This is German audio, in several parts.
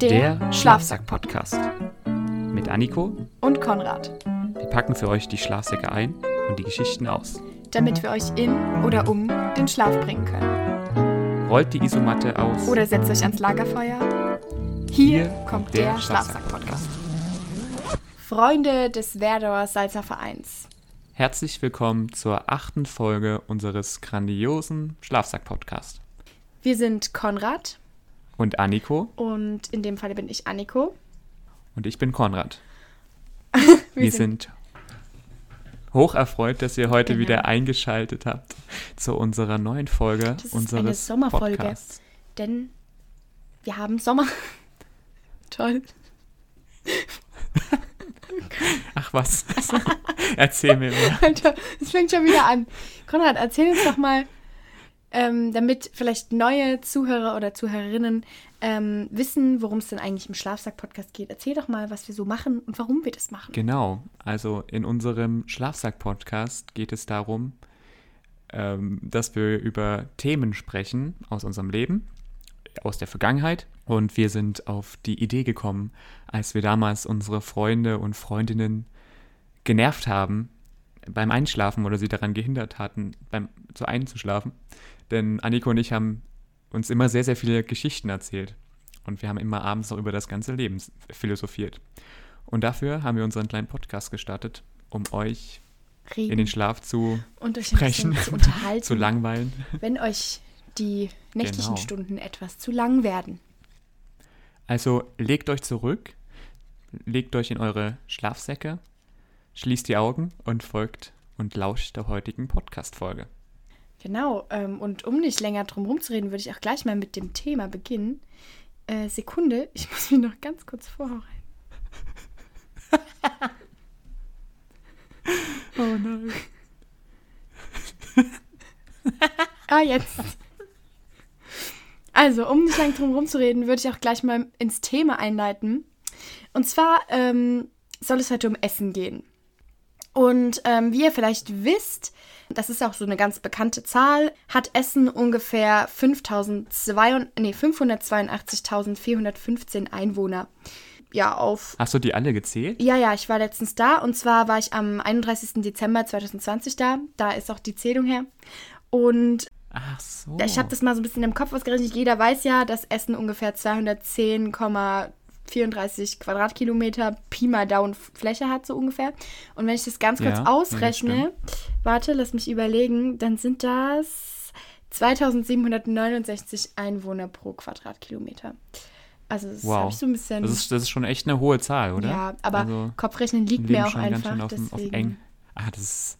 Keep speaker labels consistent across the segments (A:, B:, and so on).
A: Der Schlafsack-Podcast. Mit Anniko
B: und Konrad.
A: Wir packen für euch die Schlafsäcke ein und die Geschichten aus.
B: Damit wir euch in oder um den Schlaf bringen können.
A: Rollt die Isomatte aus.
B: Oder setzt euch ans Lagerfeuer. Hier, Hier kommt der, der Schlafsack-Podcast. Freunde des Werdauer Salzer Vereins.
A: Herzlich willkommen zur achten Folge unseres grandiosen Schlafsack-Podcasts.
B: Wir sind Konrad.
A: Und Anniko.
B: Und in dem Falle bin ich Anniko.
A: Und ich bin Konrad. wir, wir sind, sind hoch erfreut, dass ihr heute genau. wieder eingeschaltet habt zu unserer neuen Folge
B: das ist
A: unseres
B: eine Sommerfolge,
A: Podcasts.
B: Denn wir haben Sommer. Toll.
A: Ach was. erzähl mir mal.
B: Alter, es fängt schon wieder an. Konrad, erzähl uns doch mal, ähm, damit vielleicht neue Zuhörer oder Zuhörerinnen ähm, wissen, worum es denn eigentlich im Schlafsack-Podcast geht. Erzähl doch mal, was wir so machen und warum wir das machen.
A: Genau, also in unserem Schlafsack-Podcast geht es darum, ähm, dass wir über Themen sprechen aus unserem Leben, aus der Vergangenheit. Und wir sind auf die Idee gekommen, als wir damals unsere Freunde und Freundinnen genervt haben beim Einschlafen oder sie daran gehindert hatten, beim zu einzuschlafen, denn Anniko und ich haben uns immer sehr, sehr viele Geschichten erzählt. Und wir haben immer abends auch über das ganze Leben philosophiert. Und dafür haben wir unseren kleinen Podcast gestartet, um euch Reden. in den Schlaf zu
B: und euch
A: sprechen,
B: zu unterhalten,
A: zu langweilen.
B: Wenn euch die nächtlichen genau. Stunden etwas zu lang werden.
A: Also legt euch zurück, legt euch in eure Schlafsäcke, schließt die Augen und folgt und lauscht der heutigen Podcast-Folge.
B: Genau, ähm, und um nicht länger drum rumzureden, würde ich auch gleich mal mit dem Thema beginnen. Äh, Sekunde, ich muss mich noch ganz kurz vorbereiten.
A: oh nein.
B: ah, jetzt. Also, um nicht lang drum rumzureden, würde ich auch gleich mal ins Thema einleiten. Und zwar ähm, soll es heute um Essen gehen. Und ähm, wie ihr vielleicht wisst, das ist auch so eine ganz bekannte Zahl, hat Essen ungefähr 582.415 Einwohner. Ja, auf.
A: Hast du die alle gezählt?
B: Ja, ja, ich war letztens da und zwar war ich am 31. Dezember 2020 da. Da ist auch die Zählung her. Und
A: Ach so.
B: Ich habe das mal so ein bisschen im Kopf ausgerechnet. Jeder weiß ja, dass Essen ungefähr 210, 34 Quadratkilometer Pi mal Down Fläche hat, so ungefähr. Und wenn ich das ganz kurz ja, ausrechne, warte, lass mich überlegen, dann sind das 2769 Einwohner pro Quadratkilometer. Also das
A: wow.
B: habe ich so ein bisschen.
A: Das ist, das ist schon echt eine hohe Zahl, oder?
B: Ja, aber also, Kopfrechnen liegt mir auch einfach. Auf,
A: deswegen. auf eng. Ah, das ist.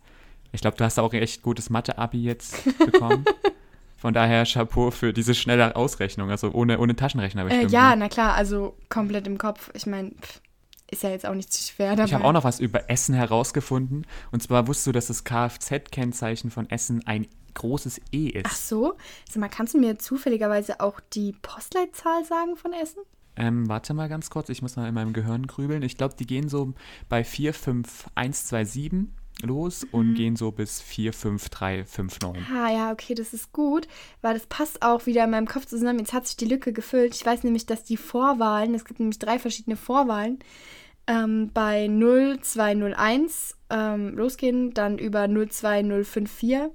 A: Ich glaube, du hast auch ein echt gutes Mathe-Abi jetzt bekommen. Von daher Chapeau für diese schnelle Ausrechnung, also ohne, ohne Taschenrechner
B: bestimmt. Äh, ja, ne? na klar, also komplett im Kopf. Ich meine, ist ja jetzt auch nicht so schwer dabei.
A: Ich habe auch noch was über Essen herausgefunden. Und zwar wusstest du, dass das Kfz-Kennzeichen von Essen ein großes E ist.
B: Ach so? Sag mal, kannst du mir zufälligerweise auch die Postleitzahl sagen von Essen?
A: Ähm, warte mal ganz kurz, ich muss mal in meinem Gehirn grübeln. Ich glaube, die gehen so bei 45127 los mhm. und gehen so bis 4, 5, 3, 5, 9.
B: Ah ja, okay, das ist gut, weil das passt auch wieder in meinem Kopf zusammen. Jetzt hat sich die Lücke gefüllt. Ich weiß nämlich, dass die Vorwahlen, es gibt nämlich drei verschiedene Vorwahlen, ähm, bei 0201 ähm, losgehen, dann über 02054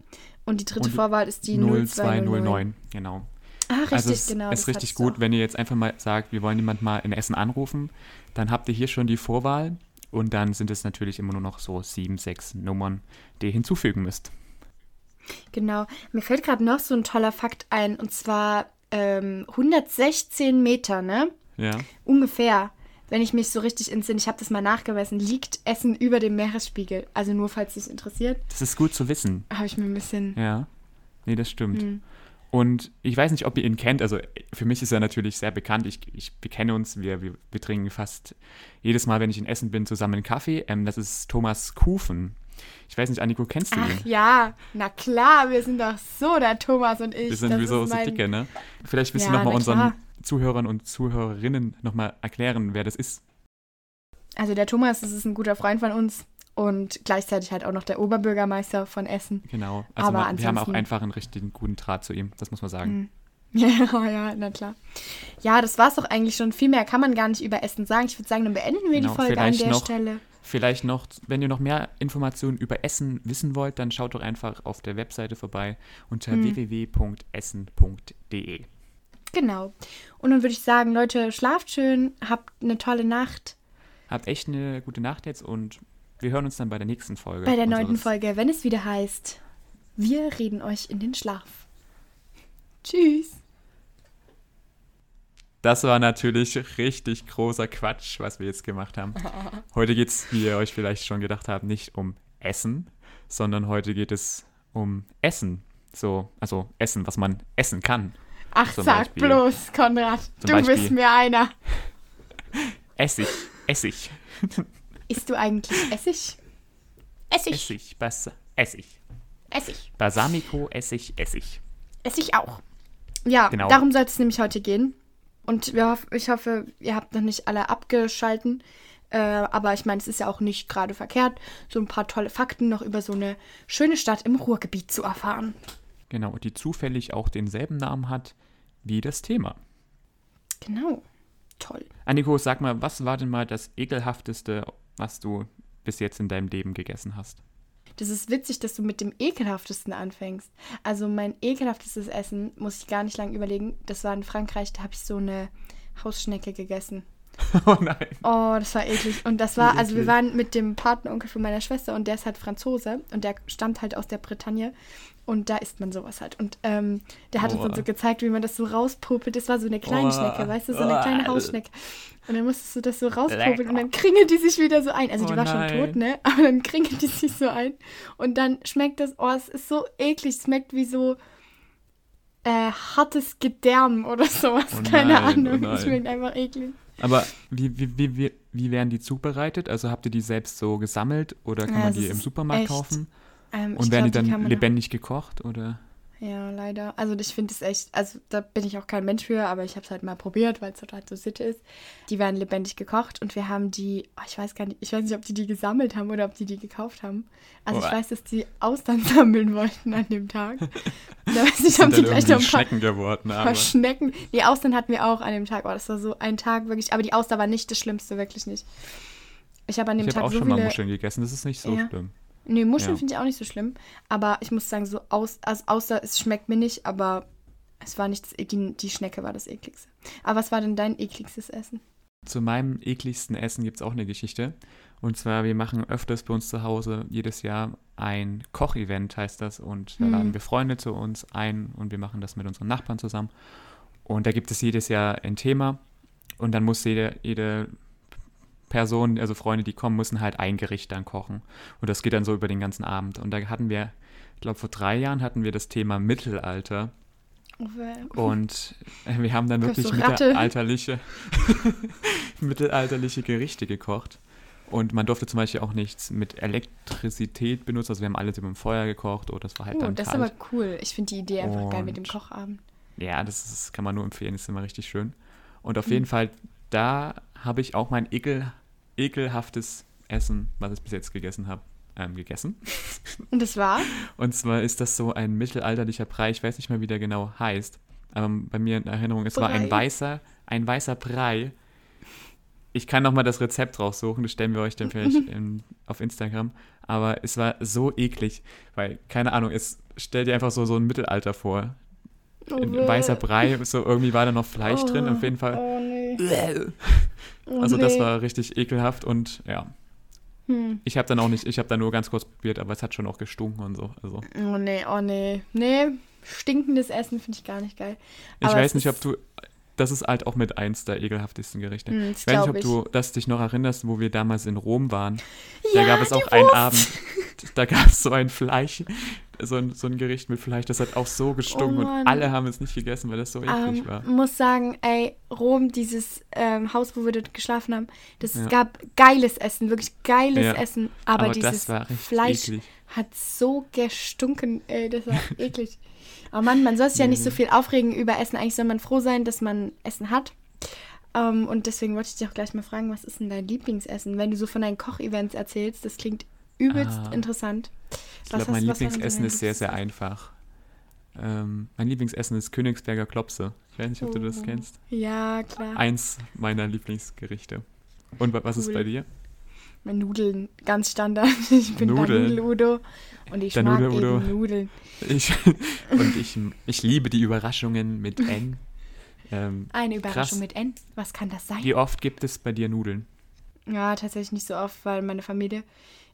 B: und die dritte und Vorwahl ist die 0209.
A: Genau.
B: Ah, richtig,
A: also es
B: genau.
A: ist richtig gut, wenn ihr jetzt einfach mal sagt, wir wollen jemand mal in Essen anrufen, dann habt ihr hier schon die Vorwahl und dann sind es natürlich immer nur noch so sieben, sechs Nummern, die ihr hinzufügen müsst.
B: Genau. Mir fällt gerade noch so ein toller Fakt ein. Und zwar ähm, 116 Meter, ne?
A: Ja.
B: Ungefähr. Wenn ich mich so richtig entsinne, ich habe das mal nachgemessen, liegt Essen über dem Meeresspiegel. Also nur, falls dich interessiert.
A: Das ist gut zu wissen.
B: Habe ich mir ein bisschen.
A: Ja. Nee, das stimmt. Hm. Und ich weiß nicht, ob ihr ihn kennt. Also für mich ist er natürlich sehr bekannt. Ich, ich wir kennen uns. Wir, wir, wir trinken fast jedes Mal, wenn ich in Essen bin, zusammen einen Kaffee. Ähm, das ist Thomas Kufen. Ich weiß nicht, Anniko, kennst du
B: Ach,
A: ihn?
B: Ach ja, na klar, wir sind doch so, der Thomas und ich.
A: Wir sind wie so, mein... so dicke, ne? Vielleicht willst ja, du nochmal unseren klar. Zuhörern und Zuhörerinnen nochmal erklären, wer das ist.
B: Also der Thomas, das ist ein guter Freund von uns und gleichzeitig halt auch noch der Oberbürgermeister von Essen.
A: Genau, also Aber man, wir haben auch einfach einen richtigen guten Draht zu ihm, das muss man sagen.
B: Ja, ja, na klar. Ja, das war's doch eigentlich schon. Viel mehr kann man gar nicht über Essen sagen. Ich würde sagen, dann beenden wir
A: Genau,
B: die Folge an der
A: noch-
B: Stelle.
A: Vielleicht noch, wenn ihr noch mehr Informationen über Essen wissen wollt, dann schaut doch einfach auf der Webseite vorbei unter
B: Hm.
A: www.essen.de.
B: Genau. Und dann würde ich sagen, Leute, schlaft schön, habt eine tolle Nacht
A: Habt echt eine gute Nacht jetzt und wir hören uns dann bei der nächsten Folge.
B: bei der neunten Folge, wenn es wieder heißt, wir reden euch in den Schlaf. Tschüss.
A: Das war natürlich richtig großer Quatsch, was wir jetzt gemacht haben. Heute geht es, wie ihr euch vielleicht schon gedacht habt, nicht um Essen, sondern heute geht es um Essen. So, also Essen, was man essen kann.
B: Ach,
A: Zum
B: sag
A: Beispiel.
B: bloß, Konrad,
A: Zum
B: du bist
A: Beispiel.
B: mir einer.
A: Essig, Essig,
B: Isst du eigentlich Essig? Essig.
A: Essig, Bas Essig.
B: Essig.
A: Balsamico, Essig, Essig.
B: Essig auch. Ja,
A: Genau.
B: darum soll es nämlich heute gehen. Und wir hoff, ich hoffe, ihr habt noch nicht alle abgeschalten. Äh, aber ich meine, es ist ja auch nicht gerade verkehrt, so ein paar tolle Fakten noch über so eine schöne Stadt im Ruhrgebiet zu erfahren.
A: Genau, die zufällig auch denselben Namen hat wie das Thema.
B: Genau. Toll.
A: Anniko, sag mal, was war denn mal das ekelhafteste, was du bis jetzt in deinem Leben gegessen hast?
B: Das ist witzig, dass du mit dem ekelhaftesten anfängst. Also mein ekelhaftestes Essen, muss ich gar nicht lange überlegen. Das war in Frankreich, da habe ich so eine Hausschnecke gegessen.
A: oh nein.
B: Oh, das war eklig. Und das war, also wir waren mit dem Patenonkel von meiner Schwester und der ist halt Franzose und der stammt halt aus der Bretagne und da isst man sowas halt. Und ähm, der hat uns
A: Aua.
B: dann so gezeigt, wie man das so rauspopelt. Das war so eine kleine
A: Aua.
B: Schnecke, weißt du, so eine kleine. Hausschnecke. Und dann musstest du das so rauspopeln und dann kringelt die sich wieder so ein. Also die
A: Oh
B: war schon tot, ne? Aber dann kringelt die sich so ein. Und dann schmeckt das, oh, es ist so eklig. Es schmeckt wie so äh, hartes Gedärm oder sowas.
A: Oh
B: Keine
A: nein, oh
B: Ahnung. Es schmeckt einfach eklig.
A: Aber wie, wie, wie, wie, wie werden die zubereitet? Also habt ihr die selbst so gesammelt oder kann
B: Ja,
A: man die im Supermarkt
B: echt-
A: kaufen?
B: Ähm,
A: Und werden
B: glaub,
A: die dann
B: man-
A: lebendig gekocht oder?
B: Ja, leider. Also ich finde es echt, also da bin ich auch kein Mensch für, aber ich habe es halt mal probiert, weil es halt so Sitte ist. Die werden lebendig gekocht und wir haben die, oh, ich weiß gar nicht, ich weiß nicht, ob die die gesammelt haben oder ob die die gekauft haben. Also ich
A: Oh.
B: weiß, dass die Austern sammeln wollten an dem Tag. Da weiß ich, ob die vielleicht noch ein paar,
A: Schnecken geworden,
B: paar
A: aber
B: Schnecken. Die Austern hatten wir auch an dem Tag. Oh, das war so ein Tag wirklich, aber die Auster war nicht das Schlimmste, wirklich nicht. Ich habe an dem
A: ich habe
B: Tag
A: auch
B: so
A: schon
B: viele...
A: mal Muscheln gegessen, das ist nicht so
B: Ja.
A: schlimm.
B: Nee, Muscheln
A: Ja.
B: finde ich auch nicht so schlimm. Aber ich muss sagen, so aus, also außer es schmeckt mir nicht, aber es war nicht das, e- die, die Schnecke war das ekligste. Aber was war denn dein ekligstes Essen?
A: Zu meinem ekligsten Essen gibt es auch eine Geschichte. Und zwar, wir machen öfters bei uns zu Hause jedes Jahr ein Kochevent, heißt das. Und da
B: Mhm.
A: laden wir Freunde zu uns ein und wir machen das mit unseren Nachbarn zusammen. Und da gibt es jedes Jahr ein Thema. Und dann muss jede, jede Person, also Freunde, die kommen, müssen halt ein Gericht dann kochen. Und das geht dann so über den ganzen Abend. Und da hatten wir, ich glaube, vor drei Jahren hatten wir das Thema Mittelalter. Und wir haben dann wirklich
B: so
A: mittelalterliche, mittelalterliche Gerichte gekocht. Und man durfte zum Beispiel auch nichts mit Elektrizität benutzen. Also wir haben alles über dem Feuer gekocht oder es war halt
B: Oh,
A: dann
B: das ist
A: kalt.
B: aber cool. Ich finde die Idee einfach geil mit dem
A: Und-
B: Kochabend.
A: Ja, das ist, kann man nur empfehlen, ist immer richtig schön. Und
B: Mhm.
A: auf jeden Fall, da habe ich auch mein ekel, ekelhaftes Essen, was ich bis jetzt gegessen habe, ähm, gegessen.
B: Und das war?
A: Und zwar ist das so ein mittelalterlicher Brei, ich weiß nicht mehr, wie der genau heißt. Aber bei mir in Erinnerung, es war ein
B: Brei.
A: weißer, ein weißer Brei. Ich kann nochmal das Rezept raussuchen, das stellen wir euch dann vielleicht in, auf Instagram. Aber es war so eklig, weil, keine Ahnung, es stellt dir einfach so, so ein Mittelalter vor.
B: Oh,
A: weißer Brei, so irgendwie war da noch Fleisch
B: oh,
A: drin, auf jeden Fall.
B: Oh, nee.
A: Also das war richtig ekelhaft und ja,
B: Hm.
A: ich habe dann auch nicht, ich habe dann nur ganz kurz probiert, aber es hat schon auch gestunken und so. Also
B: Oh nee, oh nee. Nee, stinkendes Essen finde ich gar nicht geil.
A: ich
B: Aber
A: weiß
B: es
A: nicht, ob du, das ist halt auch mit eins der ekelhaftesten Gerichte.
B: Hm,
A: ich weiß nicht, ob
B: glaub
A: du das dich noch erinnerst, wo wir damals in Rom waren. Da
B: Ja,
A: gab es auch einen. Abend, da gab es so ein Fleisch, so ein, so ein Gericht mit Fleisch, das hat auch so gestunken
B: Oh
A: und alle haben es nicht gegessen, weil das so eklig
B: Ähm,
A: war.
B: muss sagen, ey, Rom, dieses ähm, Haus, wo wir dort geschlafen haben, das
A: Ja.
B: gab geiles Essen, wirklich geiles
A: Ja.
B: Essen. Aber,
A: Aber
B: dieses Fleisch
A: eklig.
B: hat so gestunken, ey, das war eklig. Aber Mann, man soll sich ja nicht so viel aufregen über Essen. Eigentlich soll man froh sein, dass man Essen hat. Ähm, und deswegen wollte ich dich auch gleich mal fragen, was ist denn dein Lieblingsessen? Wenn du so von deinen Kochevents erzählst, das klingt übelst
A: Ah.
B: interessant.
A: Ich glaube, mein Lieblingsessen ist sehr, sehr einfach. Ähm, mein Lieblingsessen ist Königsberger Klopse. Ich weiß nicht, ob du das
B: Oh.
A: kennst.
B: Ja, klar.
A: Eins meiner Lieblingsgerichte. Und wa- was ist
B: Cool.
A: bei dir?
B: Mit Nudeln, ganz Standard. Ich bin
A: Nudeln.
B: der Nudel-Udo. Und ich
A: Der
B: mag
A: Nudel-Udo.
B: eben Nudeln.
A: Ich, und ich, ich liebe die Überraschungen mit N. Ähm,
B: Eine Überraschung
A: Krass.
B: mit N. Was kann das sein?
A: wie oft gibt es bei dir Nudeln?
B: Ja, tatsächlich nicht so oft, weil meine Familie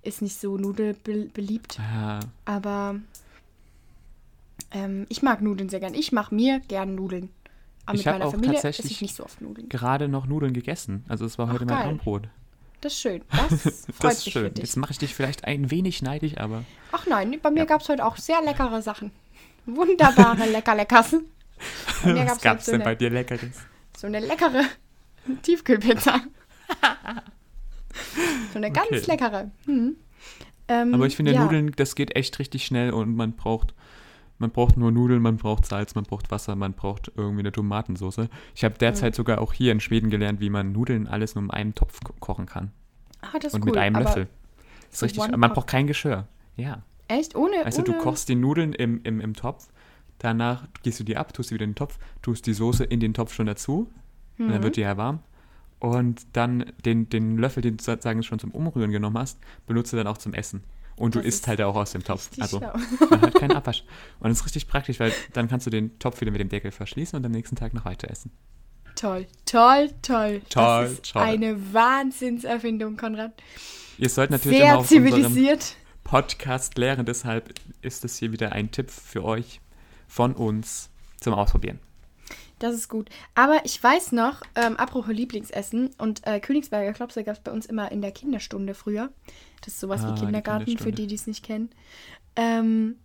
B: ist nicht so nudelbeliebt.
A: Ah,
B: Aber ähm, ich mag Nudeln sehr gern. Ich mache mir gern Nudeln. Aber
A: Ich
B: mit meiner
A: auch
B: Familie esse
A: tatsächlich
B: ich nicht so oft Nudeln.
A: gerade noch Nudeln gegessen. Also es war
B: Ach,
A: heute mein
B: geil.
A: Abendbrot.
B: Das ist schön. Das freut
A: Das ist
B: mich für
A: schön.
B: dich.
A: Jetzt mache ich dich vielleicht ein wenig neidisch, aber
B: Ach nein, bei mir
A: Ja.
B: gab es heute auch sehr leckere Sachen. Wunderbare lecker. Bei
A: was
B: gab's
A: gab's
B: so
A: denn
B: eine-
A: bei dir Leckeres?
B: So eine leckere Tiefkühlpizza. So eine ganz
A: Okay.
B: leckere. Hm. Ähm,
A: Aber ich finde,
B: ja.
A: Nudeln, das geht echt richtig schnell und man braucht, man braucht nur Nudeln, man braucht Salz, man braucht Wasser, man braucht irgendwie eine Tomatensauce. Ich habe derzeit sogar auch hier in Schweden gelernt, wie man Nudeln alles nur in einem Topf ko kochen kann.
B: Ah, das ist
A: und
B: cool.
A: mit einem Löffel. Ist richtig, man braucht kein Geschirr. Ja.
B: Echt? Ohne.
A: Also
B: ohne...
A: du kochst die Nudeln im, im, im Topf, danach gehst du die ab, tust sie wieder in den Topf, tust die Soße in den Topf schon dazu und
B: Mhm.
A: dann wird die ja warm. Und dann den, den Löffel, den du sozusagen schon zum Umrühren genommen hast, benutzt du dann auch zum Essen. Und du
B: Das
A: isst
B: ist
A: halt auch aus dem Topf. Also
B: schlau.
A: man hat keinen Abwasch. Und das ist richtig praktisch, weil dann kannst du den Topf wieder mit dem Deckel verschließen und am nächsten Tag noch weiter essen.
B: Toll, toll, toll.
A: Toll,
B: das ist
A: toll.
B: eine Wahnsinnserfindung, Konrad.
A: Ihr sollt natürlich immer
B: Sehr
A: auf unserem
B: zivilisiert.
A: Podcast lernen, deshalb ist das hier wieder ein Tipp für euch von uns zum Ausprobieren.
B: Das ist gut. Aber ich weiß noch, ähm, apropos Lieblingsessen und äh, Königsberger Klopse gab es bei uns immer in der Kinderstunde früher. Das ist sowas
A: Ah,
B: wie
A: die
B: Kindergarten, für
A: Kinderstunde.
B: die, die es nicht kennen. Ähm,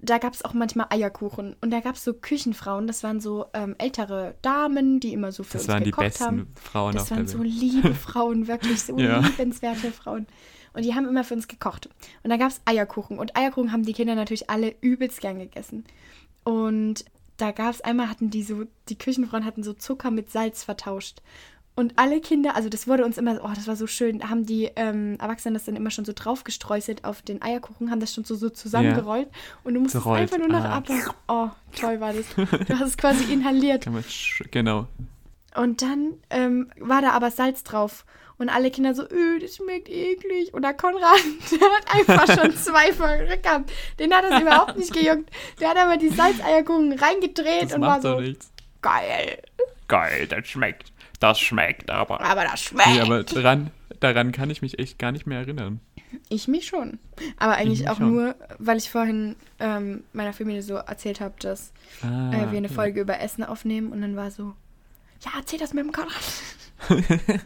B: da gab es auch manchmal Eierkuchen. Und da gab es so Küchenfrauen, das waren so ähm, ältere Damen, die immer so für
A: Das
B: uns
A: waren die besten
B: haben.
A: Frauen
B: Das waren so liebe Frauen, wirklich so
A: Ja.
B: liebenswerte Frauen. Und die haben immer für uns gekocht. Und da gab es Eierkuchen. Und Eierkuchen haben die Kinder natürlich alle übelst gern gegessen. Und da gab es einmal, hatten die so, die Küchenfrauen hatten so Zucker mit Salz vertauscht. Und alle Kinder, also das wurde uns immer, oh, das war so schön, da haben die ähm, Erwachsenen das dann immer schon so drauf gestreuselt auf den Eierkuchen, haben das schon so, so zusammengerollt. Und du musstest
A: Gerollt,
B: einfach nur noch
A: ah.
B: ab. Oh, toll war das. Du hast es quasi inhaliert.
A: Genau.
B: Und dann ähm, war da aber Salz drauf. Und alle Kinder so, öh, das schmeckt eklig. Und der Konrad, der hat einfach schon zwei Folgen gehabt. Den hat das überhaupt nicht gejuckt. Der hat aber die Salzeierkuchen reingedreht
A: Das
B: und war so,
A: nichts.
B: geil.
A: Geil, das schmeckt. Das schmeckt aber.
B: Aber das schmeckt.
A: Nee, aber daran, daran kann ich mich echt gar nicht mehr erinnern.
B: Ich mich schon. Aber eigentlich auch
A: schon.
B: nur, weil ich vorhin ähm, meiner Familie so erzählt habe, dass
A: Ah,
B: äh, wir eine
A: ja.
B: Folge über Essen aufnehmen. Und dann war so, ja, erzähl das mit dem Konrad.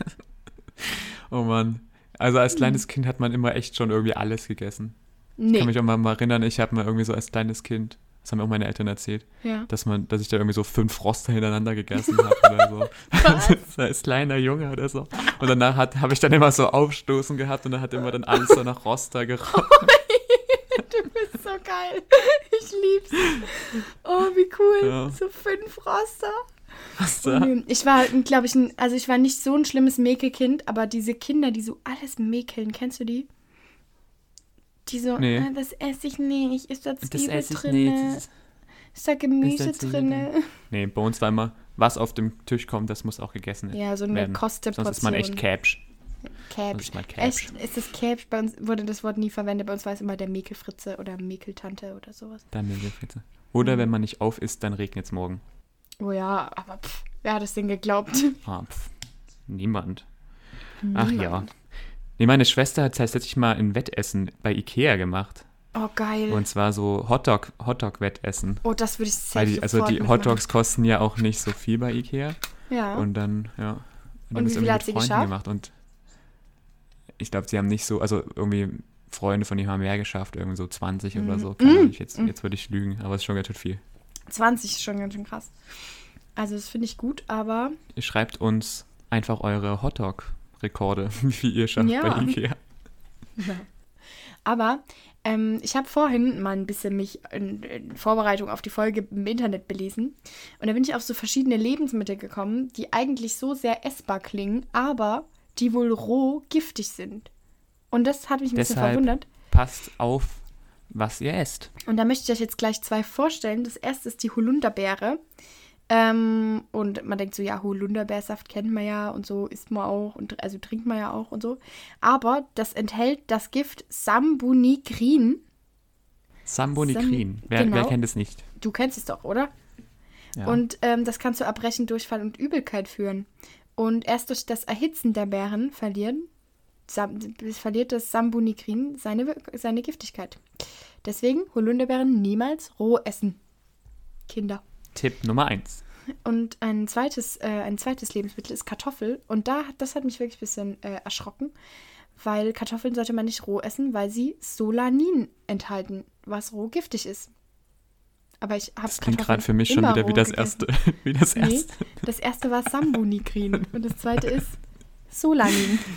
A: Oh Mann. Also als kleines Kind hat man immer echt schon irgendwie alles gegessen. Ich
B: Nee.
A: kann mich auch mal mal erinnern, ich habe mal irgendwie so als kleines Kind, das haben mir auch meine Eltern erzählt,
B: Ja.
A: dass man, dass ich da irgendwie so fünf Roster hintereinander gegessen habe oder so. so als kleiner Junge oder so. Und danach habe ich dann immer so Aufstoßen gehabt und dann hat immer dann alles so nach Roster gerochen.
B: Du bist so geil. Ich lieb's. Oh, wie cool.
A: Ja.
B: So fünf Roster.
A: Was da?
B: nee. Ich war, glaube ich, ein, also ich war nicht so ein schlimmes Mäkelkind, aber diese Kinder, die so alles mäkeln, kennst du die? Die so,
A: Nee.
B: "Ah, das esse ich nicht, ist da Zwiebel drin,
A: nicht. ist-
B: da Gemüse
A: Ist da Zwiebel
B: drin.
A: Nee, bei uns war immer, was auf dem Tisch kommt, das muss auch gegessen
B: Ja, so eine
A: werden.
B: Kosteportion.
A: Sonst ist man echt man Käpsch.
B: Echt, ist das Käpsch? Bei uns wurde das Wort nie verwendet. Bei uns war es immer der Mäkelfritze oder Mäkeltante oder sowas.
A: Dann Milchfritze. Oder
B: Mhm.
A: wenn man nicht auf isst, dann regnet es morgen.
B: Oh ja, aber pff, wer hat es denn geglaubt?
A: Ah, pf, niemand. Ach ja.
B: Niemand.
A: Nee, meine Schwester hat tatsächlich mal ein Wettessen bei Ikea gemacht.
B: Oh, geil.
A: Und zwar so Hotdog, Hotdog-Wettessen.
B: oh, das würde ich safe
A: die, also die. Hotdogs kosten ja auch nicht so viel bei Ikea.
B: Ja.
A: Und dann, ja. Und
B: Und
A: dann
B: wie
A: ist
B: viel hat sie
A: Freunden
B: geschafft?
A: gemacht. Und ich glaube, sie haben nicht so, also irgendwie Freunde von ihm haben mehr geschafft, irgendwie so 20 oder
B: Mhm.
A: so. Keine Ahnung,
B: Mhm.
A: jetzt, jetzt würde ich lügen, aber es ist schon ganz schön viel.
B: 20 ist schon ganz schön krass. Also, das finde ich gut, aber
A: Ihr schreibt uns einfach eure Hotdog-Rekorde, wie viel ihr schafft
B: Ja.
A: bei Ikea.
B: Aber ähm, ich habe vorhin mal ein bisschen mich in, in Vorbereitung auf die Folge im Internet belesen. Und da bin ich auf so verschiedene Lebensmittel gekommen, die eigentlich so sehr essbar klingen, aber die wohl roh giftig sind. Und das hat mich ein bisschen
A: Deshalb-
B: verwundert.
A: Passt auf, was ihr esst.
B: Und da möchte ich euch jetzt gleich zwei vorstellen. Das erste ist die Holunderbeere. Ähm, und man denkt so, ja, Holunderbeersaft kennt man ja und so isst man auch und also trinkt man ja auch und so. Aber das enthält das Gift Sambunikrin.
A: Sambunikrin. wer,
B: genau.
A: wer kennt es nicht?
B: Du kennst es doch, oder?
A: Ja.
B: Und ähm, das kann zu Erbrechen, Durchfall und Übelkeit führen. Und erst durch das Erhitzen der Beeren verlieren, Sam, verliert das Sambunikrin seine, seine Giftigkeit. Deswegen Holunderbeeren niemals roh essen. Kinder.
A: Tipp Nummer 1.
B: Und ein zweites, äh, ein zweites Lebensmittel ist Kartoffel. Und da, das hat mich wirklich ein bisschen äh, erschrocken, weil Kartoffeln sollte man nicht roh essen, weil sie Solanin enthalten, was roh giftig ist. Aber ich habe
A: Das klingt gerade für mich schon wieder wie das erste. wie das
B: Nee,
A: erste.
B: das erste war Sambunikrin und das zweite ist Solanin.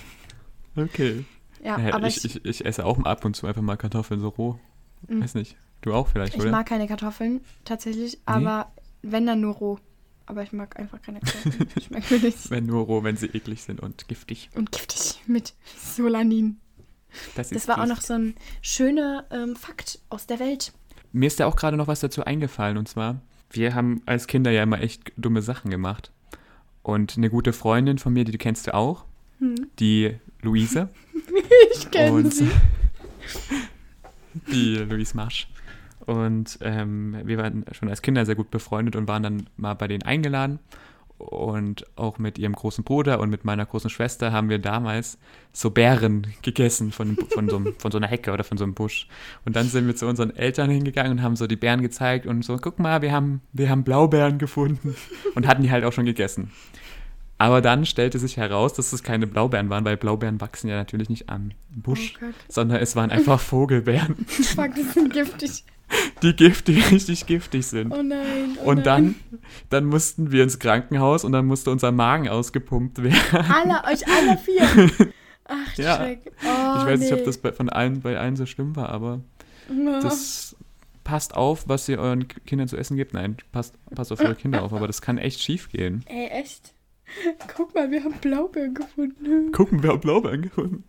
A: Okay.
B: Ja,
A: Ja,
B: aber
A: ich,
B: ich,
A: ich, ich esse auch ab und zu einfach mal Kartoffeln so roh.
B: Mhm.
A: Weiß nicht. Du auch vielleicht,
B: ich
A: oder?
B: mag keine Kartoffeln tatsächlich, aber wenn dann nur roh. Aber ich mag einfach keine Kartoffeln. Schmeckt mir nicht.
A: Wenn nur roh, wenn sie eklig sind und giftig.
B: Und giftig mit Solanin.
A: Das, ist
B: Das war auch noch so ein schöner ähm, Fakt aus der Welt.
A: Mir ist ja auch gerade noch was dazu eingefallen und zwar, wir haben als Kinder ja immer echt dumme Sachen gemacht. Und eine gute Freundin von mir, die du kennst du auch,
B: Hm.
A: die Luise.
B: Ich kenne
A: und
B: sie.
A: die Louise Marsch. Und ähm, wir waren schon als Kinder sehr gut befreundet und waren dann mal bei denen eingeladen. Und auch mit ihrem großen Bruder und mit meiner großen Schwester haben wir damals so Beeren gegessen von, von, so, von so einer Hecke oder von so einem Busch. Und dann sind wir zu unseren Eltern hingegangen und haben so die Beeren gezeigt und so, guck mal, wir haben, wir haben Blaubeeren gefunden. Und hatten die halt auch schon gegessen. Aber dann stellte sich heraus, dass es keine Blaubeeren waren, weil Blaubeeren wachsen ja natürlich nicht am Busch,
B: Oh
A: sondern es waren einfach Vogelbeeren,
B: Fuck, die sind giftig.
A: die giftig, richtig giftig sind.
B: Oh nein. Oh
A: und
B: nein.
A: dann, dann mussten wir ins Krankenhaus und dann musste unser Magen ausgepumpt werden.
B: Alle, euch alle vier. Ach,
A: Ja.
B: Schreck. Oh,
A: ich weiß nicht, ob
B: nee.
A: das bei, von allen, bei allen so schlimm war, aber
B: Ja.
A: das passt auf, was ihr euren Kindern zu essen gebt. Nein, passt, passt auf eure Kinder auf, aber das kann echt schief gehen.
B: Ey, echt? Guck mal, wir haben Blaubeeren gefunden.
A: Gucken, wer Blaubeeren gefunden.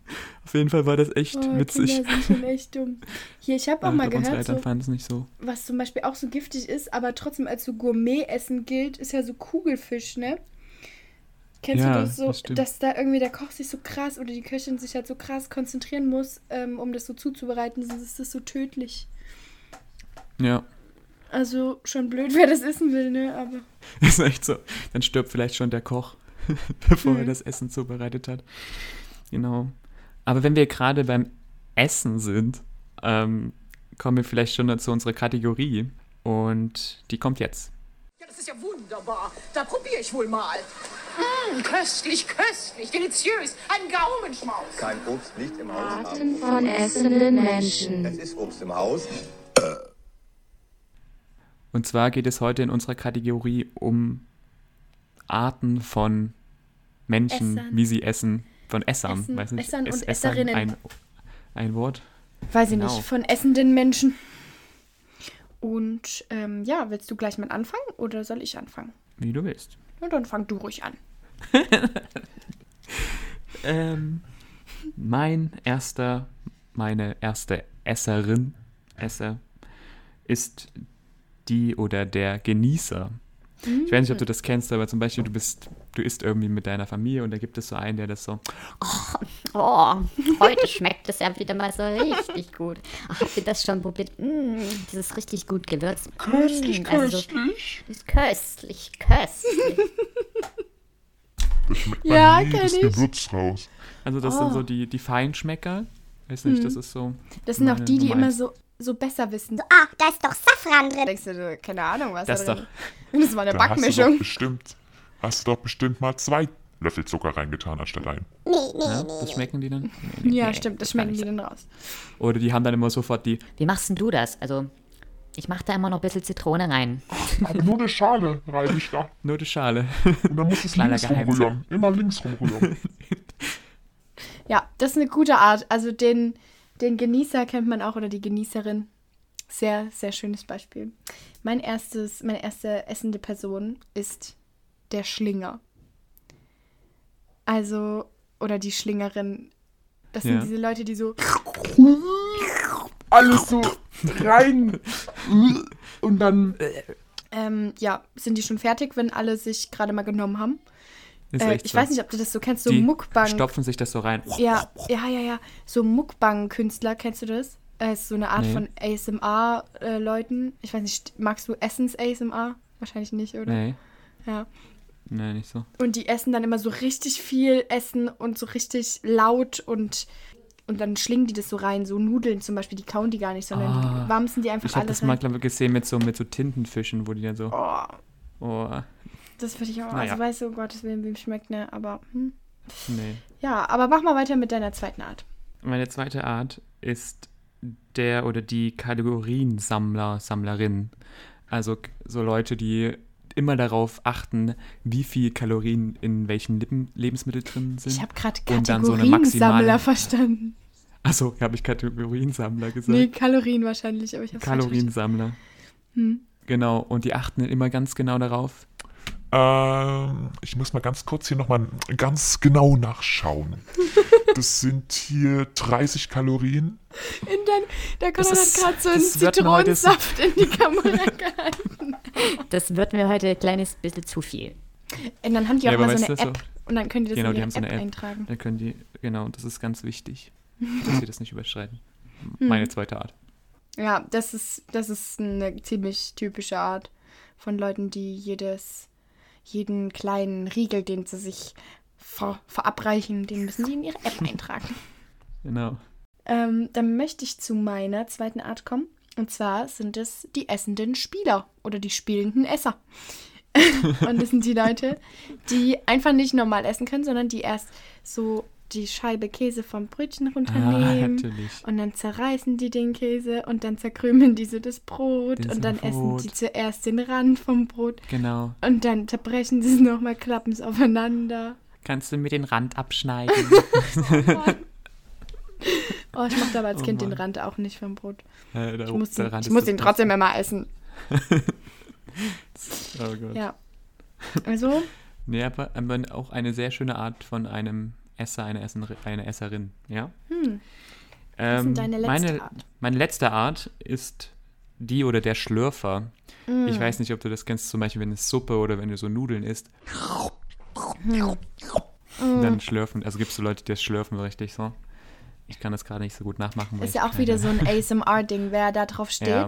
A: Auf jeden Fall war das echt
B: Oh,
A: witzig.
B: Kinder sind schon echt dumm. Hier, ich habe auch
A: Ja,
B: mal
A: glaub, unsere
B: gehört, so,
A: so.
B: was zum Beispiel auch so giftig ist, aber trotzdem als so Gourmet-Essen gilt, ist ja so Kugelfisch, ne? Kennst
A: Ja,
B: du das so,
A: das
B: dass da irgendwie der Koch sich so krass oder die Köchin sich halt so krass konzentrieren muss, ähm, um das so zuzubereiten, sonst ist das so tödlich.
A: Ja,
B: Also schon blöd, wer das essen will, ne? Aber
A: ist echt so. Dann stirbt vielleicht schon der Koch, bevor er
B: Mhm.
A: das Essen zubereitet hat. Genau. Aber wenn wir gerade beim Essen sind, ähm, kommen wir vielleicht schon zu unserer Kategorie. Und die kommt jetzt.
C: Ja, das ist ja wunderbar. Da probiere ich wohl mal. Mmh, köstlich, köstlich, deliziös. Ein Gaumenschmaus.
D: Kein Obst nicht im Haus.
E: Arten von essenden Menschen.
D: Es ist Obst im Haus.
A: Und zwar geht es heute in unserer Kategorie um Arten von Menschen,
B: Essern.
A: wie sie essen, von Essern.
B: Essen,
A: weiß nicht,
B: Essern und
A: Essern
B: Esserinnen.
A: Ein, ein Wort?
B: weiß ich
A: Genau.
B: nicht, von essenden Menschen. Und ähm, ja, willst du gleich mal anfangen oder soll ich anfangen?
A: Wie du willst.
B: Na, dann fang du ruhig an.
A: Ähm, mein erster, meine erste Esserin, Esser, ist die oder der Genießer. Ich weiß nicht, ob du das kennst, aber zum Beispiel, du bist, du isst irgendwie mit deiner Familie und da gibt es so einen, der das so,
E: Oh, heute schmeckt es ja wieder mal so richtig gut. Ach, habt ihr das schon probiert? Mm, das ist richtig gut gewürzt. Köstlich, mm, köstlich. ist köstlich, köstlich.
F: Da schmeckt
B: Ja,
F: jedes
B: ich.
F: Gewürz raus.
A: also das
B: Oh.
A: sind so die, die Feinschmecker. Weiß nicht, das ist so.
B: Das sind auch die, die immer so, so besser wissen. Da
E: Ah, da ist doch Safran drin.
B: denkst du, du, keine Ahnung, was
A: Das
B: da
A: doch.
B: drin ist. Das war eine
F: Da hast du doch
B: Backmischung.
F: bestimmt, hast du doch bestimmt mal zwei Löffel Zucker reingetan anstatt ein.
A: Ja, das schmecken die dann? Nee, nee,
B: Ja,
A: nee,
B: stimmt, das schmecken die dann raus.
A: Oder die haben dann immer sofort die,
G: Wie machst denn du das? Also, ich mache da immer noch ein bisschen Zitrone rein.
F: Aber nur eine Schale reibe ich da.
A: nur die Schale.
F: Und dann muss es
A: Kleiner
F: links rumrühren. Immer links rumrühren.
B: Ja, das ist eine gute Art. Also den, den Genießer kennt man auch oder die Genießerin. Sehr, sehr schönes Beispiel. Mein erstes, meine erste essende Person ist der Schlinger. Also, oder die Schlingerin. Das sind
A: Ja.
B: diese Leute, die so
H: alles so rein und dann
B: Ähm, ja, sind die schon fertig, wenn alle sich gerade mal genommen haben? Äh, ich
A: so.
B: weiß nicht, ob du das so kennst, so
A: die
B: Muckbang.
A: stopfen sich das so rein.
B: Ja, ja, ja, ja. So Muckbang-Künstler, kennst du das? Äh, ist so eine Art
A: Nee.
B: von ASMR-Leuten. ich weiß nicht, magst du Essens-ASMR? Wahrscheinlich nicht, oder?
A: Nee,
B: Ja.
A: nee, nicht so.
B: Und die essen dann immer so richtig viel Essen und so richtig laut und, und dann schlingen die das so rein. So Nudeln zum Beispiel, die kauen die gar nicht, sondern
A: Ah.
B: die wamsen die einfach
A: Ich habe
B: alles
A: das mal, glaube ich, gesehen mit so, mit so Tintenfischen, wo die dann so.
B: Oh,
A: Oh,
B: das würde ich auch.
A: Naja.
B: Also weißt du, um Gottes Willen, wem schmeckt, ne? Aber, hm.
A: nee.
B: Ja, aber mach mal weiter mit deiner zweiten Art.
A: Meine zweite Art ist der oder die Kategoriensammler, Sammlerin. Also so Leute, die immer darauf achten, wie viel Kalorien in welchen Lippen Lebensmittel drin sind.
B: Ich habe gerade
A: so
B: Kategoriensammler
A: maximale-
B: verstanden.
A: Achso, habe ich Kategoriensammler gesagt.
B: Nee, Kalorien wahrscheinlich, aber ich habe
A: Kaloriensammler.
B: Hm.
A: Genau, und die achten immer ganz genau darauf.
F: Ähm, ich muss mal ganz kurz hier nochmal ganz genau nachschauen. Das sind hier 30 Kalorien.
B: In dein, der
A: Das
B: Konrad hat gerade so einen
A: so-
B: Zitronensaft in die Kamera gehalten.
G: Das wird mir heute ein kleines bisschen zu viel.
B: Und dann haben die
A: Ja,
B: auch
A: aber
B: mal so eine App. Und dann könnt ihr das
A: Genau,
B: in
A: die so
B: App,
A: eine App.
B: eintragen.
A: Dann können die, genau, das ist ganz wichtig, dass sie das nicht überschreiten.
B: Hm.
A: Meine zweite Art.
B: Ja, das ist, das ist eine ziemlich typische Art von Leuten, die jedes, jeden kleinen Riegel, den sie sich ver, verabreichen, den müssen sie in ihre App eintragen.
A: Genau.
B: Ähm, dann möchte ich zu meiner zweiten Art kommen. Und zwar sind es die essenden Spieler oder die spielenden Esser. und das sind die Leute, die einfach nicht normal essen können, sondern die erst so die Scheibe Käse vom Brötchen
A: Ah,
B: runternehmen.
A: natürlich.
B: und dann zerreißen die den Käse und dann zerkrümeln die so das Brot
A: Den
B: und dann essen
A: Brot.
B: die zuerst den Rand vom Brot
A: Genau.
B: und dann zerbrechen sie es nochmal, klappen es aufeinander.
A: Kannst du mir den Rand abschneiden?
B: Oh, ich mochte aber als
A: Oh
B: Kind den
A: Mann.
B: Rand auch nicht vom Brot.
A: Äh,
B: Ich muss den,
A: Rand
B: ich muss
A: das
B: den trotzdem immer essen.
A: Oh Gott.
B: Ja. Also,
A: Nee, aber, aber auch eine sehr schöne Art von einem Esser, eine, Essen, eine Esserin, ja?
B: hm,
A: Ähm,
B: ist denn deine letzte
A: meine,
B: Art?
A: Meine letzte Art ist die oder der Schlürfer.
B: Hm.
A: Ich weiß nicht, ob du das kennst, zum Beispiel, wenn es Suppe oder wenn du so Nudeln isst.
B: Hm.
A: Dann schlürfen, also gibt es so Leute, die das schlürfen richtig so. Ich kann das gerade nicht so gut nachmachen.
B: ist ja auch wieder so ein ASMR-Ding. Wer da drauf steht,
A: Ja.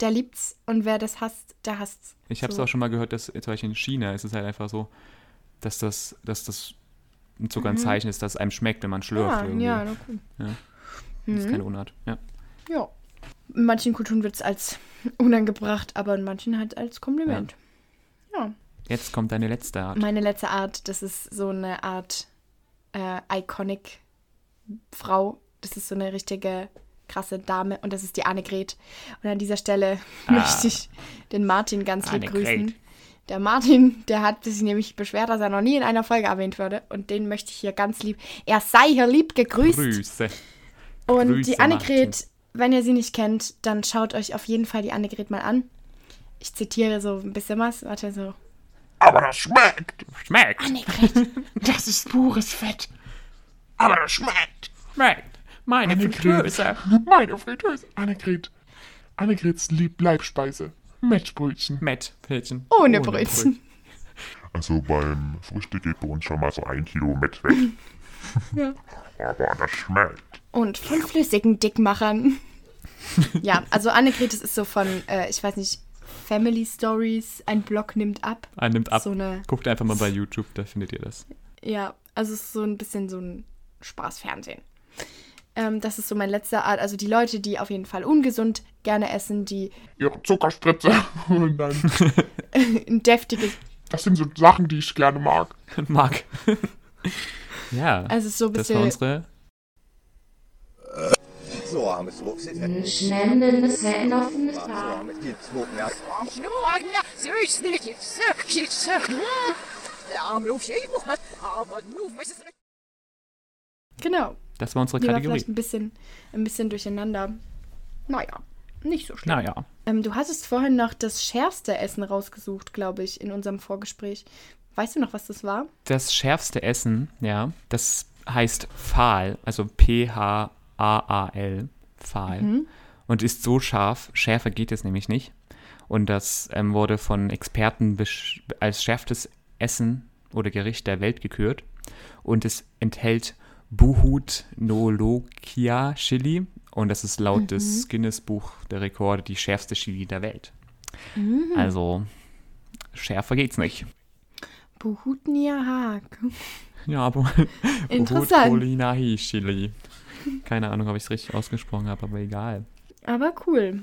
B: der liebt's und wer das hasst, der hasst's.
A: Ich habe es
B: So.
A: auch schon mal gehört, dass zum Beispiel in China ist es halt einfach so, dass das, dass das sogar ein Zeichen ist, dass es einem schmeckt, wenn man schlürft.
B: Ja,
A: irgendwie.
B: Mhm. ja, na cool.
A: Das ist
B: Mhm.
A: keine Unart. Ja.
B: Ja. In manchen Kulturen wird es als unangebracht, aber in manchen halt als Kompliment. Ja.
A: Jetzt kommt deine letzte Art.
B: Meine letzte Art, das ist so eine Art äh, iconic Frau. Das ist so eine richtige krasse Dame und das ist die Annegret. Und an dieser Stelle möchte ich den Martin ganz lieb grüßen. Der Martin, der hat sich nämlich beschwert, dass er noch nie in einer Folge erwähnt wurde. Und den möchte ich hier ganz lieb. Er sei hier lieb gegrüßt.
A: Grüße.
B: Und
A: Grüße,
B: die Annegret, wenn ihr sie nicht kennt, dann schaut euch auf jeden Fall die Annegret mal an. Ich zitiere so ein bisschen was. Warte, so.
F: Aber das schmeckt.
A: Schmeckt.
B: Annegret.
H: das ist pures Fett. Aber das schmeckt.
A: Schmeckt. Meine
H: Annegret.
A: Fritteuse.
H: Meine Fritteuse. Annegret. Annegrets Mettbrötchen.
A: Met, Pälchen.
B: Ohne Brötchen.
F: Also beim Frühstück geht bei uns schon mal so ein Kilo Met weg.
B: Ja.
F: Aber das schmeckt.
B: Und von flüssigen Dickmachern. ja, also Annegret, das ist so von, äh, ich weiß nicht, Family Stories, ein Blog nimmt ab.
A: Ah, nimmt ab.
B: So eine,
A: Guckt einfach mal bei YouTube, da findet ihr das.
B: ja, also es ist so ein bisschen so ein Spaßfernsehen. Ähm, das ist so meine letzte Art. Also die Leute, die auf jeden Fall ungesund gerne essen, die
H: Ihre Zuckerspritze. Und dann,
B: ein deftiges,
H: das sind so Sachen, die ich gerne mag.
A: Mag. ja,
B: also so ein
A: das war
B: bisschen,
A: unsere.
D: So, haben wir es hochgesetzt.
E: Schnelles Verlaufen
D: So, haben wir es gezogen. Ja.
C: Süß nicht, wirklich, Der arme Luft, aber nu weiß es nicht.
B: genau,
A: Das war unsere
B: die war
A: Kategorie.
B: vielleicht ein bisschen, ein bisschen durcheinander. Naja, nicht so schlimm.
A: Naja.
B: Ähm, du hattest vorhin noch das schärfste Essen rausgesucht, glaube ich, in unserem Vorgespräch. Weißt du noch, was das war?
A: Das schärfste Essen, ja, das heißt Pfahl, also P-H-A-A-L, Pfahl.
B: Mhm.
A: und ist so scharf. Schärfer geht es nämlich nicht. Und das ähm, wurde von Experten als schärfstes Essen oder Gericht der Welt gekürt. Und es enthält Buhut-Nolokia Chili. Und das ist laut des Guinness Buch der Rekorde die schärfste Chili der Welt. Also, schärfer geht's nicht.
B: Buhutnia Haag.
A: Ja, aber
B: Interessant.
A: Buhut-Kolinahi Chili. Keine Ahnung, ob ich es richtig ausgesprochen habe, aber egal.
B: Aber cool.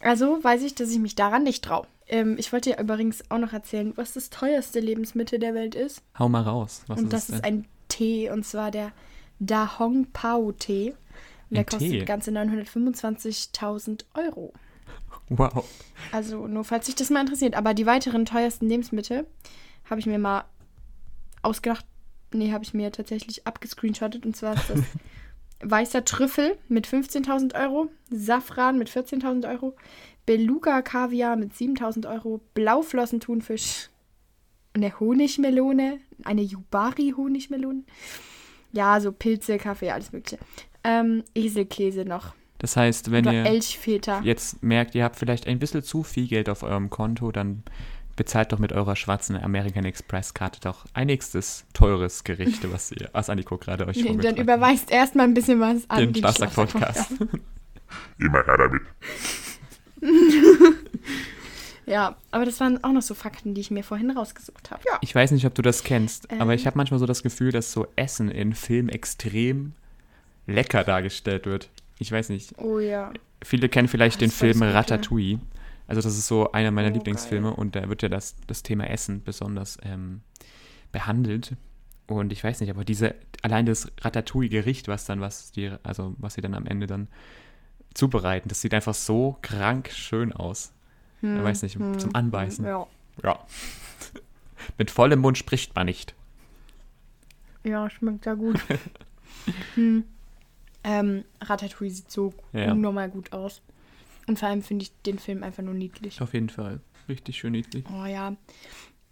B: Also weiß ich, dass ich mich daran nicht traue. Ähm, ich wollte dir übrigens auch noch erzählen, was das teuerste Lebensmittel der Welt ist.
A: Hau mal raus. Was
B: und
A: ist
B: das ist ein Tee, und zwar der Da Hong Pao Tee. Und der
A: Ein
B: kostet
A: Tee?
B: ganze 925.000 Euro.
A: Wow.
B: Also nur falls sich das mal interessiert. Aber die weiteren teuersten Lebensmittel habe ich mir mal ausgedacht. Nee, habe ich mir tatsächlich abgescreenshottet. Und zwar ist das weißer Trüffel mit 15.000 Euro, Safran mit 14.000 Euro, Beluga Kaviar mit 7.000 Euro, Blauflossen-Thunfisch, eine Honigmelone, eine Yubari-Honigmelone. Ja, so Pilze, Kaffee, alles mögliche. Ähm, Eselkäse noch.
A: Das heißt, wenn
B: Oder
A: ihr
B: Elchfeta.
A: jetzt merkt, ihr habt vielleicht ein bisschen zu viel Geld auf eurem Konto, dann bezahlt doch mit eurer schwarzen American Express Karte doch ein nächstes teures Gericht, was ihr, was Anniko gerade euch
B: Nee, dann überweist erstmal ein bisschen was an
A: den Schlafsack-Podcast.
F: Immer her damit.
B: Ja, aber das waren auch noch so Fakten, die ich mir vorhin rausgesucht habe. Ja.
A: Ich weiß nicht, ob du das kennst, aber
B: Ähm.
A: ich habe manchmal so das Gefühl, dass so Essen in Filmen extrem lecker dargestellt wird. Ich weiß nicht.
B: Oh ja.
A: Viele kennen vielleicht
B: Das
A: den Film. Ratatouille. Also das ist so einer meiner
B: Oh,
A: Lieblingsfilme und da wird ja das, das Thema Essen besonders ähm, behandelt. Und ich weiß nicht, aber diese, allein das Ratatouille-Gericht, was dann, was die, also was sie dann am Ende dann zubereiten, das sieht einfach so krank schön aus. Ich weiß nicht, zum Anbeißen.
B: Ja.
A: Ja. Mit vollem Mund spricht man nicht.
B: Ja, schmeckt ja gut. hm. ähm, Ratatouille sieht so
A: Ja.
B: unnormal gut aus. Und vor allem finde ich den Film einfach nur niedlich.
A: Auf jeden Fall. Richtig schön niedlich.
B: Oh ja.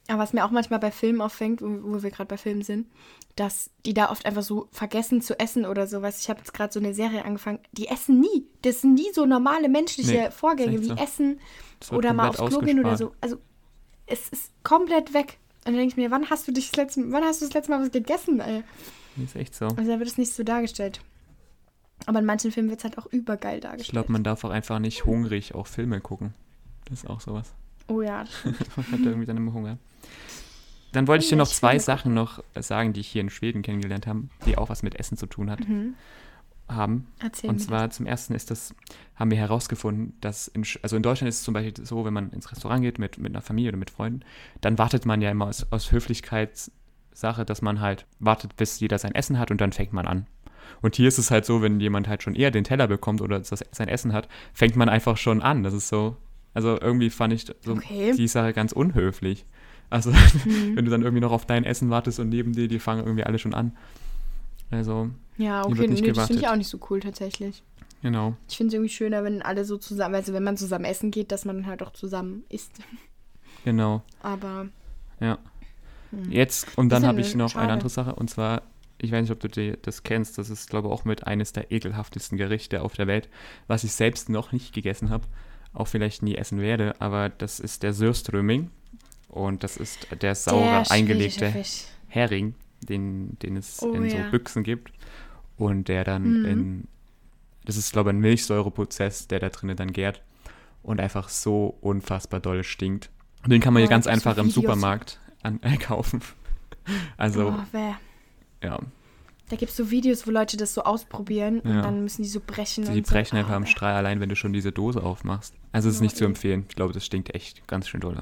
B: Aber was mir auch manchmal bei Filmen auffängt, wo, wir gerade bei Filmen sind, dass die da oft einfach so vergessen zu essen oder sowas. Ich habe jetzt gerade so eine Serie angefangen. Die essen nie. Das sind nie so normale menschliche
A: Nee,
B: Vorgänge wie
A: so.
B: Essen oder mal aufs Klo gehen oder so. Also es ist komplett weg. Und dann denke ich mir, wann hast du dich das letzte, wann hast du das letzte Mal was gegessen, ey?
A: Ist echt so.
B: Also da wird es nicht so dargestellt. Aber in manchen Filmen wird es halt auch übergeil
A: Ich
B: dargestellt.
A: glaube, man darf auch einfach nicht hungrig auch Filme gucken. Das ist auch sowas.
B: Oh ja, das stimmt.
A: Man hat da irgendwie dann immer Hunger. Dann wollte ich dir noch zwei Sachen noch sagen, die ich hier in Schweden kennengelernt habe, die auch was mit Essen zu tun hat, haben.
B: Erzähl
A: Und zwar zum ersten ist das, haben wir herausgefunden, dass in, also in Deutschland ist es zum Beispiel so, wenn man ins Restaurant geht mit, mit einer Familie oder mit Freunden, dann wartet man ja immer aus, aus Höflichkeitssache, dass man halt wartet, bis jeder sein Essen hat und dann fängt man an. Und hier ist es halt so, wenn jemand halt schon eher den Teller bekommt oder das, sein Essen hat, fängt man einfach schon an. Das ist so, also irgendwie fand ich so
B: Okay.
A: die Sache ganz unhöflich. Also, wenn du dann irgendwie noch auf dein Essen wartest und neben dir, die fangen irgendwie alle schon an. Also,
B: Ja, okay,
A: wird nicht
B: nee, das finde ich auch nicht so cool tatsächlich.
A: genau.
B: Ich finde es irgendwie schöner, wenn alle so zusammen, also wenn man zusammen essen geht, dass man dann halt auch zusammen isst.
A: Genau.
B: Aber
A: Ja. Jetzt, und dann habe ich noch
B: schade.
A: eine andere Sache, und zwar, ich weiß nicht, ob du die, das kennst, das ist, glaube ich, auch mit eines der ekelhaftesten Gerichte auf der Welt, was ich selbst noch nicht gegessen habe, auch vielleicht nie essen werde, aber das ist der Sörströmming. Und das ist der saure,
B: der
A: eingelegte
B: Fisch.
A: Hering, den, den es
B: Oh
A: in so
B: ja.
A: Büchsen gibt. Und der dann
B: Mhm.
A: in, das ist, glaube ich, ein Milchsäureprozess, der da drinnen dann gärt und einfach so unfassbar doll stinkt. Und den kann man
B: Oh,
A: hier ganz einfach im
B: Videos.
A: Supermarkt an, äh, kaufen. Also,
B: Oh,
A: ja,
B: Da gibt es so Videos, wo Leute das so ausprobieren und
A: Ja.
B: dann müssen die so brechen.
A: die
B: und so.
A: brechen einfach
B: Oh,
A: am. Strahl allein, wenn du schon diese Dose aufmachst. Also, es ist nicht zu
B: eh.
A: empfehlen. Ich glaube, das stinkt echt ganz schön doll.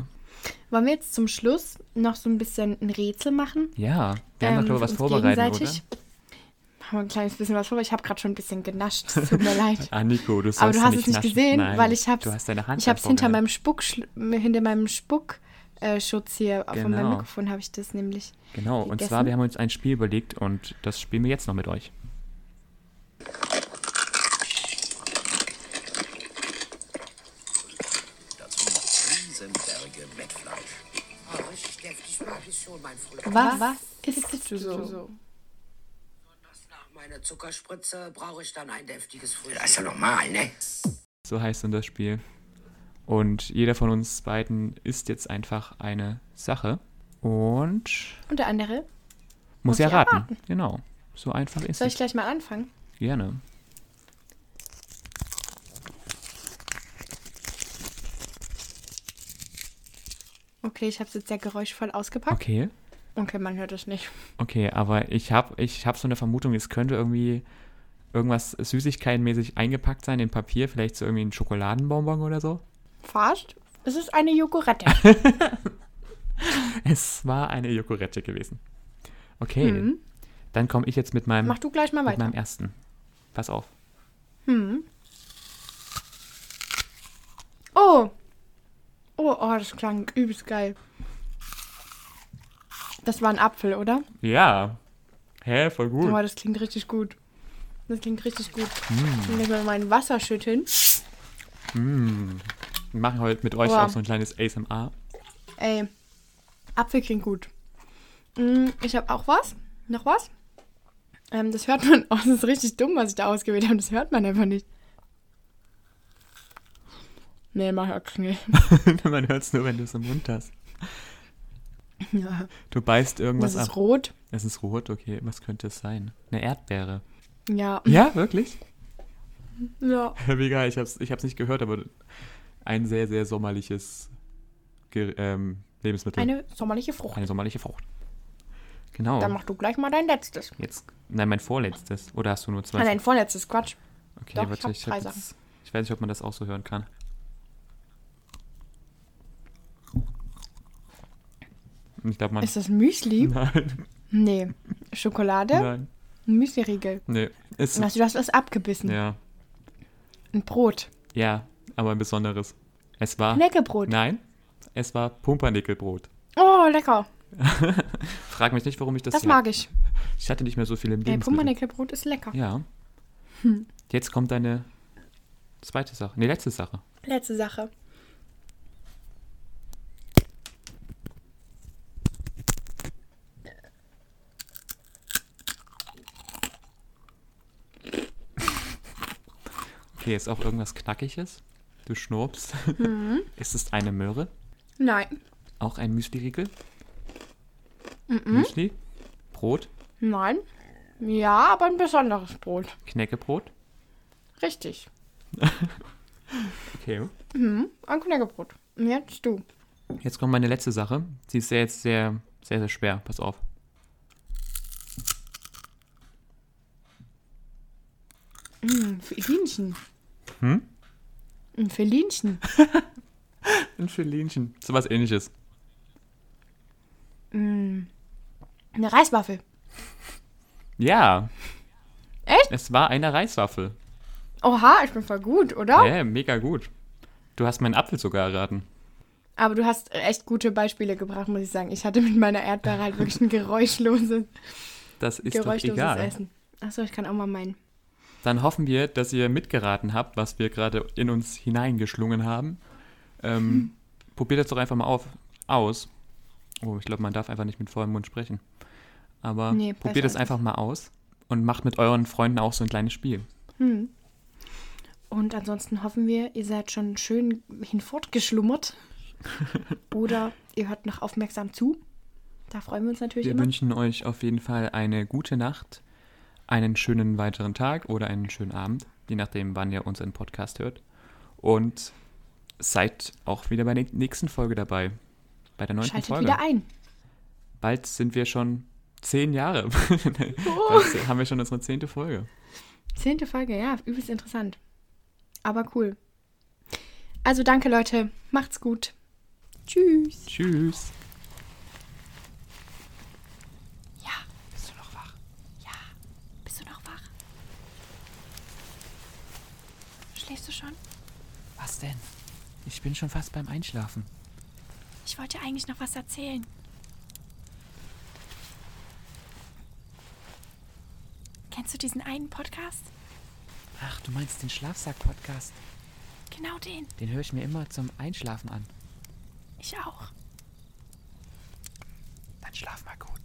B: Wollen wir jetzt zum Schluss noch so ein bisschen ein Rätsel machen?
A: Ja, wir haben
B: Ähm, für
A: was vorbereitet, oder?
B: Haben wir ein kleines bisschen was vorbereitet. Ich habe gerade schon ein bisschen genascht. Es tut mir leid.
A: Ah, Nico, du sollst
B: Aber du hast
A: nicht
B: es nicht
A: naschen.
B: gesehen,
A: Nein,
B: weil ich
A: hast deine Hand
B: ich hab's hinter meinem Spuck, meinem Spuckschutz hier von meinem
A: Genau.
B: Mikrofon habe ich das nämlich.
A: Genau, und
B: gegessen.
A: zwar, wir haben uns ein Spiel überlegt und das spielen wir jetzt noch mit euch.
I: Dazu noch Riesenberge Mettfleisch.
C: Oh, richtig deftig mag ich schon, mein Freund.
B: Was, Was isst du so?
C: Nach meiner Zuckerspritze brauche ich dann ein deftiges Frühstück.
I: Das ist ja normal, ne?
A: So heißt dann das Spiel. Und jeder von uns beiden isst jetzt einfach eine Sache und
B: Und der andere?
A: muss
B: Muss ich
A: erraten.
B: erraten.
A: Genau. So einfach ist
B: Soll
A: es.
B: ich gleich mal anfangen?
A: Gerne.
B: Okay, ich habe es jetzt sehr geräuschvoll ausgepackt.
A: Okay.
B: Okay, man hört es nicht.
A: Okay, aber ich habe ich hab so eine Vermutung, es könnte irgendwie irgendwas Süßigkeitenmäßig eingepackt sein in Papier, vielleicht so irgendwie ein Schokoladenbonbon oder so.
B: Fast. Es ist eine Jogurette.
A: Es war eine Joghurette gewesen. Okay,
B: Hm.
A: dann komme ich jetzt mit meinem,
B: Mach du gleich mal
A: mit
B: weiter.
A: meinem ersten. Pass auf.
B: Hm. Oh. Oh, oh, das klang übelst geil. Das war ein Apfel, oder?
A: Ja. Hä, voll gut.
B: Oh, das klingt richtig gut. Das klingt richtig gut. Ich will mal mein Wasser schütteln.
A: Mm. Wir machen heute mit euch
B: Boah.
A: auch so ein kleines ASMR.
B: Ey, Apfel klingt gut. Mm, Ich habe auch was. Noch was? Ähm, das hört man. Oh, das ist richtig dumm, was ich da ausgewählt habe. Das hört man einfach nicht. Nee, mach ich nicht.
A: Man hört es nur, wenn du es im Mund hast.
B: Ja.
A: Du beißt irgendwas
B: Das ist
A: ab.
B: rot.
A: Es ist rot, okay. Was könnte es sein? Eine Erdbeere.
B: Ja.
A: Ja, wirklich?
B: Ja.
A: Wie geil, ich hab's, ich hab's nicht gehört, aber ein sehr, sehr sommerliches Ge ähm, Lebensmittel.
B: Eine sommerliche Frucht.
A: Eine sommerliche Frucht. Genau.
B: Dann mach du gleich mal dein letztes.
A: Jetzt, nein, mein vorletztes. Oder hast du nur zwei?
B: Ah, dein vorletztes, Quatsch.
A: okay,
B: doch, ich
A: warte, ich,
B: Sachen.
A: jetzt, ich weiß nicht, ob man das auch so hören kann. Ich glaube, man.
B: Ist das Müsli?
A: Nein,
B: Nee. Schokolade?
A: nein.
B: Ein Müsli-Riegel.
A: Nee. Ist,
B: Also, du hast was abgebissen.
A: ja.
B: Ein Brot.
A: Ja, aber ein besonderes. Es war.
B: Knäckebrot.
A: Nein, es war Pumpernickelbrot.
B: Oh, lecker.
A: Frag mich nicht, warum ich das.
B: Das mag ich.
A: Ich hatte nicht mehr so viel im Lebensmittel.
B: Pumpernickelbrot ist lecker.
A: Ja.
B: Hm.
A: Jetzt kommt deine zweite Sache. Nee, letzte Sache.
B: Letzte Sache.
A: Okay, ist auch irgendwas Knackiges. Du schnurpst.
B: Mhm.
A: ist es eine Möhre?
B: Nein.
A: Auch ein Müsli-Riegel?
B: Mhm.
A: Müsli? Brot?
B: Nein. Ja, aber ein besonderes Brot.
A: Knäckebrot?
B: Richtig.
A: Okay.
B: Mhm. Ein Knäckebrot. Und jetzt du.
A: Jetzt kommt meine letzte Sache. Sie ist sehr, jetzt sehr, sehr, sehr schwer. Pass auf.
B: Mm, Felinchen.
A: Hm?
B: Ein Felinchen.
A: Ein Filinchen. So was ähnliches.
B: Mm. Eine Reiswaffel.
A: Ja.
B: Echt?
A: Es war eine Reiswaffel.
B: Oha, ich bin voll gut, oder?
A: Ja, mega gut. Du hast meinen Apfel sogar erraten.
B: Aber du hast echt gute Beispiele gebracht, muss ich sagen. Ich hatte mit meiner Erdbeere halt wirklich ein geräuschloses,
A: Das ist doch
B: geräuschloses
A: egal.
B: Essen. Achso, ich kann auch mal meinen.
A: Dann hoffen wir, dass ihr mitgeraten habt, was wir gerade in uns hineingeschlungen haben. Ähm, Probiert das doch einfach mal auf, aus. Oh, ich glaube, man darf einfach nicht mit vollem Mund sprechen. Aber
B: Nee,
A: probiert es einfach mal aus und macht mit euren Freunden auch so ein kleines Spiel.
B: Hm. Und ansonsten hoffen wir, ihr seid schon schön hinfortgeschlummert. Oder ihr hört noch aufmerksam zu. Da freuen wir uns natürlich
A: Wir
B: immer.
A: wünschen euch auf jeden Fall eine gute Nacht, einen schönen weiteren Tag oder einen schönen Abend, je nachdem, wann ihr unseren Podcast hört. Und seid auch wieder bei der nächsten Folge dabei. Bei der neunten
B: Schaltet
A: Folge.
B: wieder ein.
A: Bald sind wir schon zehn Jahre.
B: Oh.
A: Bald haben wir schon unsere zehnte Folge.
B: Zehnte Folge, ja, übelst interessant. Aber cool. Also danke, Leute. Macht's gut. Tschüss.
A: Tschüss.
B: Ja. Bist du noch wach? Ja. Bist du noch wach? Schläfst du schon?
A: Was denn? Ich bin schon fast beim Einschlafen.
B: Ich wollte eigentlich noch was erzählen. Kennst du diesen einen Podcast?
A: Ach, du meinst den Schlafsack-Podcast?
B: Genau den.
A: Den höre ich mir immer zum Einschlafen an.
B: Ich auch.
A: Dann schlaf mal gut.